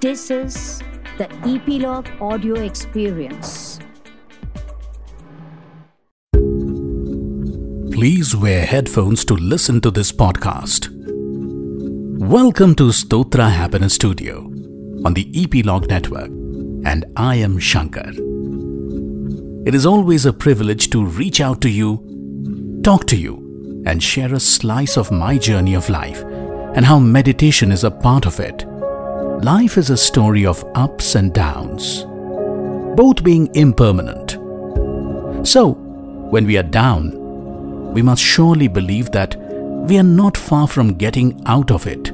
This is the Eplog Audio Experience. Please wear headphones to listen to this podcast. Welcome to Stotra Happiness Studio on the Eplog Network, and I am Shankar. It is always a privilege to reach out to you, talk to you, and share a slice of my journey of life and how meditation is a part of it. Life is a story of ups and downs, both being impermanent. So, when we are down, we must surely believe that we are not far from getting out of it.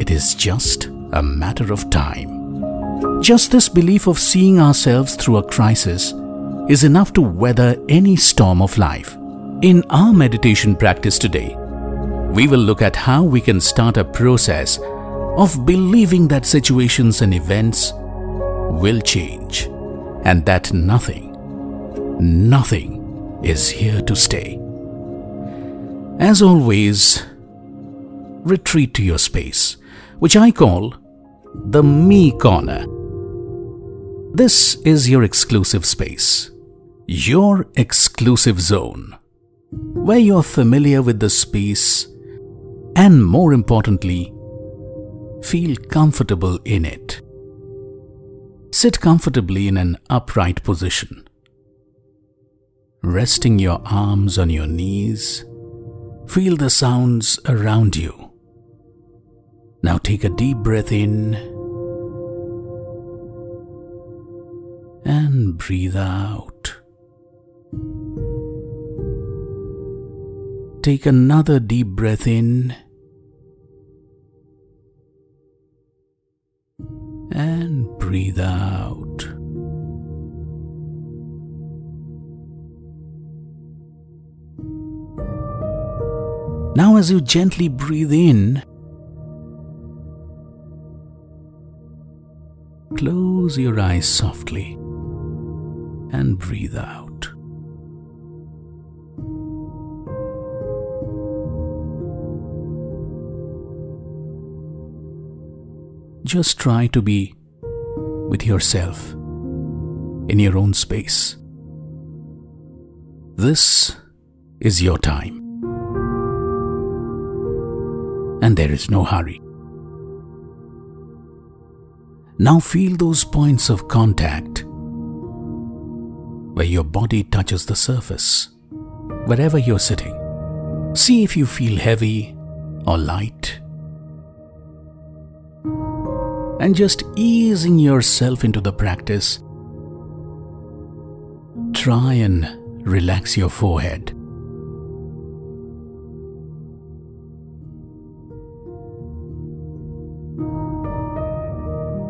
It is just a matter of time. Just this belief of seeing ourselves through a crisis is enough to weather any storm of life. In our meditation practice today, we will look at how we can start a process of believing that situations and events will change and that nothing, nothing is here to stay. As always, retreat to your space, which I call the Me Corner. This is your exclusive space, your exclusive zone, where you're familiar with the space and, more importantly, feel comfortable in it. Sit comfortably in an upright position resting your arms on your knees. Feel the sounds around you. Now take a deep breath in and breathe out. Take another deep breath in and breathe out. Now, as you gently breathe in, close your eyes softly and breathe out. Just try to be with yourself in your own space. This is your time. and there is no hurry. Now feel those points of contact where your body touches the surface, wherever you're sitting. See if you feel heavy or light. And just easing yourself into the practice, try and relax your forehead.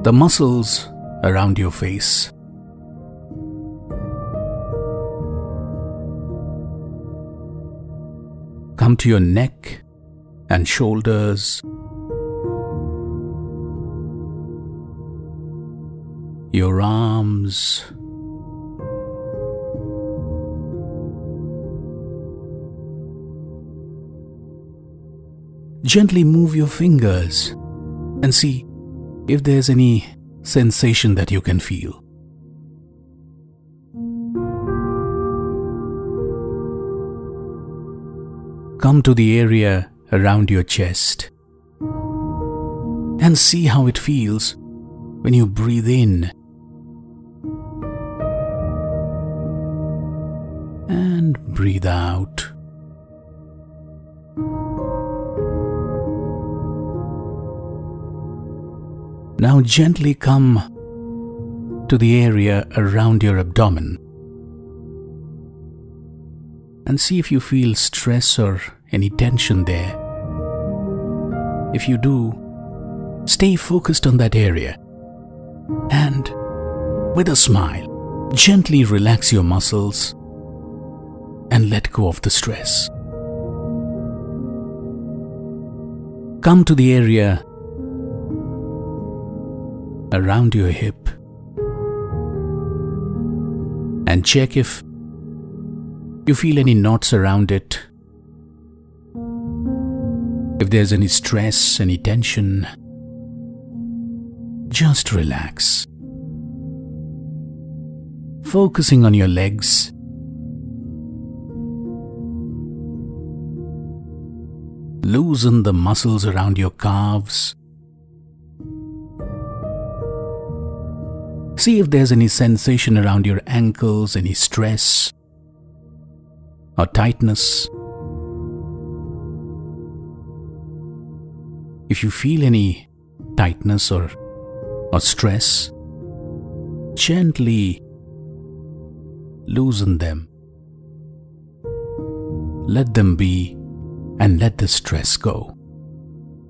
the muscles around your face. Come to your neck and shoulders. Your arms. Gently move your fingers and see if there's any sensation that you can feel. Come to the area around your chest and see how it feels when you breathe in and breathe out. Now gently come to the area around your abdomen and see if you feel stress or any tension there. If you do, stay focused on that area and, with a smile, gently relax your muscles and let go of the stress. Come to the area around your hip and check if you feel any knots around it, if there's any stress, any tension. just relax. Focusing on your legs. Loosen the muscles around your calves. See if there's any sensation around your ankles, any stress or tightness. If you feel any tightness or, or stress, gently loosen them. Let them be and let the stress go.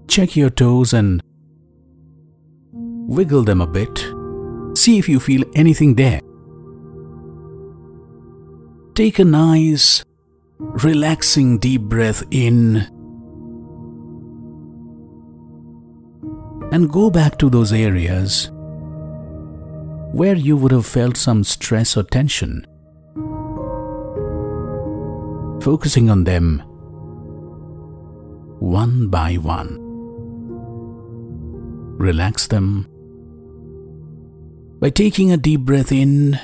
Check your toes and wiggle them a bit. See if you feel anything there. Take a nice, relaxing deep breath in and go back to those areas where you would have felt some stress or tension. Focusing on them one by one. Relax them by taking a deep breath in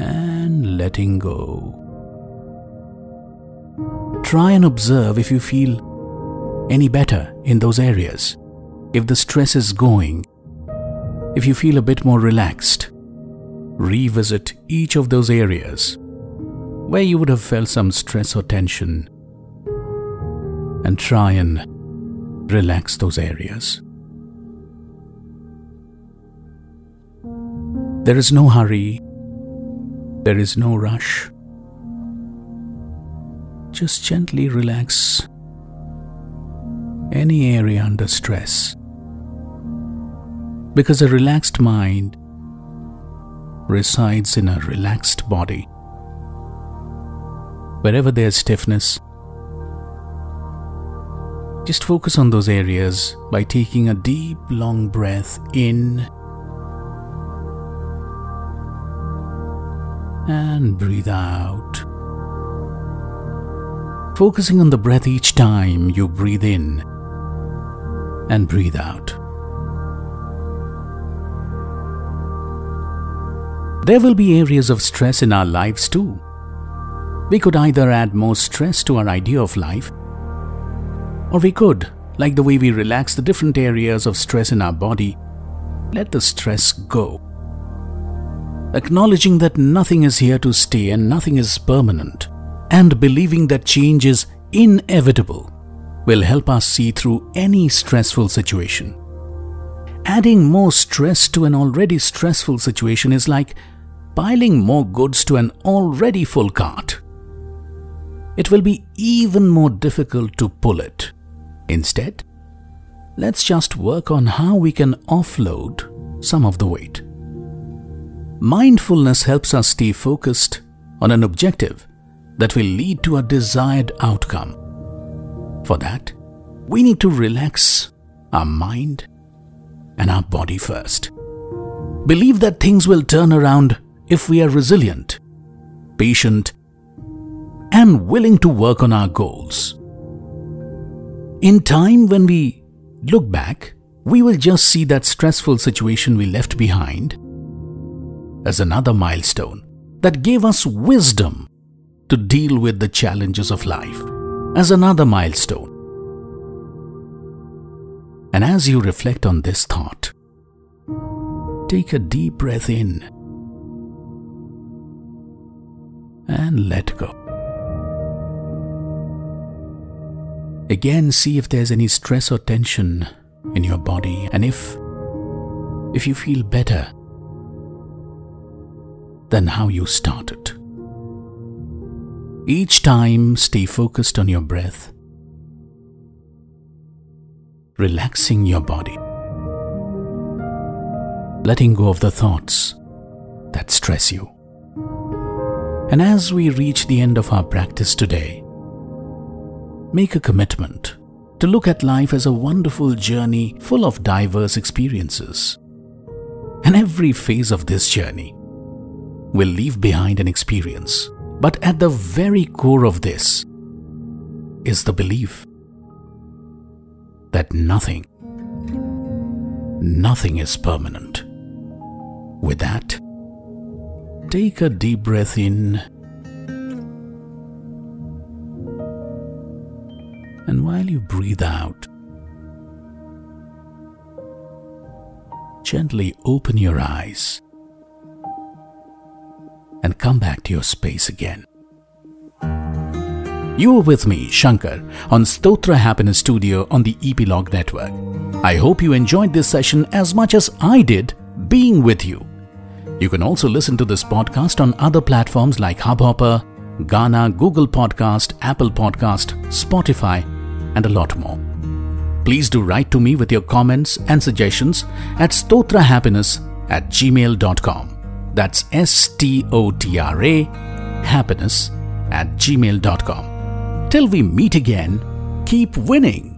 and letting go. Try and observe if you feel any better in those areas, if the stress is going, if you feel a bit more relaxed. Revisit each of those areas where you would have felt some stress or tension and try and relax those areas. There is no hurry. There is no rush. Just gently relax any area under stress. Because a relaxed mind resides in a relaxed body. Wherever there's stiffness, just focus on those areas by taking a deep, long breath in and breathe out. Focusing on the breath each time you breathe in and breathe out. There will be areas of stress in our lives too. We could either add more stress to our idea of life, or we could, like the way we relax the different areas of stress in our body, let the stress go acknowledging that nothing is here to stay and nothing is permanent, and believing that change is inevitable will help us see through any stressful situation. Adding more stress to an already stressful situation is like piling more goods to an already full cart. It will be even more difficult to pull it. Instead, let's just work on how we can offload some of the weight. Mindfulness helps us stay focused on an objective that will lead to a desired outcome. For that, we need to relax our mind and our body first. Believe that things will turn around if we are resilient, patient, and willing to work on our goals. In time, when we look back, we will just see that stressful situation we left behind as another milestone that gave us wisdom to deal with the challenges of life, as another milestone. And as you reflect on this thought, take a deep breath in and let go. Again, see if there's any stress or tension in your body, and if if you feel better than how you started. Each time, stay focused on your breath, relaxing your body, letting go of the thoughts that stress you. And as we reach the end of our practice today, make a commitment to look at life as a wonderful journey full of diverse experiences. And every phase of this journey will leave behind an experience. But at the very core of this is the belief that nothing, nothing is permanent. With that, take a deep breath in. You breathe out, gently open your eyes and come back to your space again. You are with me, Shankar, on Stotra Happiness Studio on the Eplog Network. I hope you enjoyed this session as much as I did being with you. You can also listen to this podcast on other platforms like Hubhopper, Gaana, Google Podcast, Apple Podcast, Spotify, and a lot more. Please do write to me with your comments and suggestions at stotrahappiness at gmail.com. That's S T O T R A happiness at gmail.com. Till we meet again, keep winning.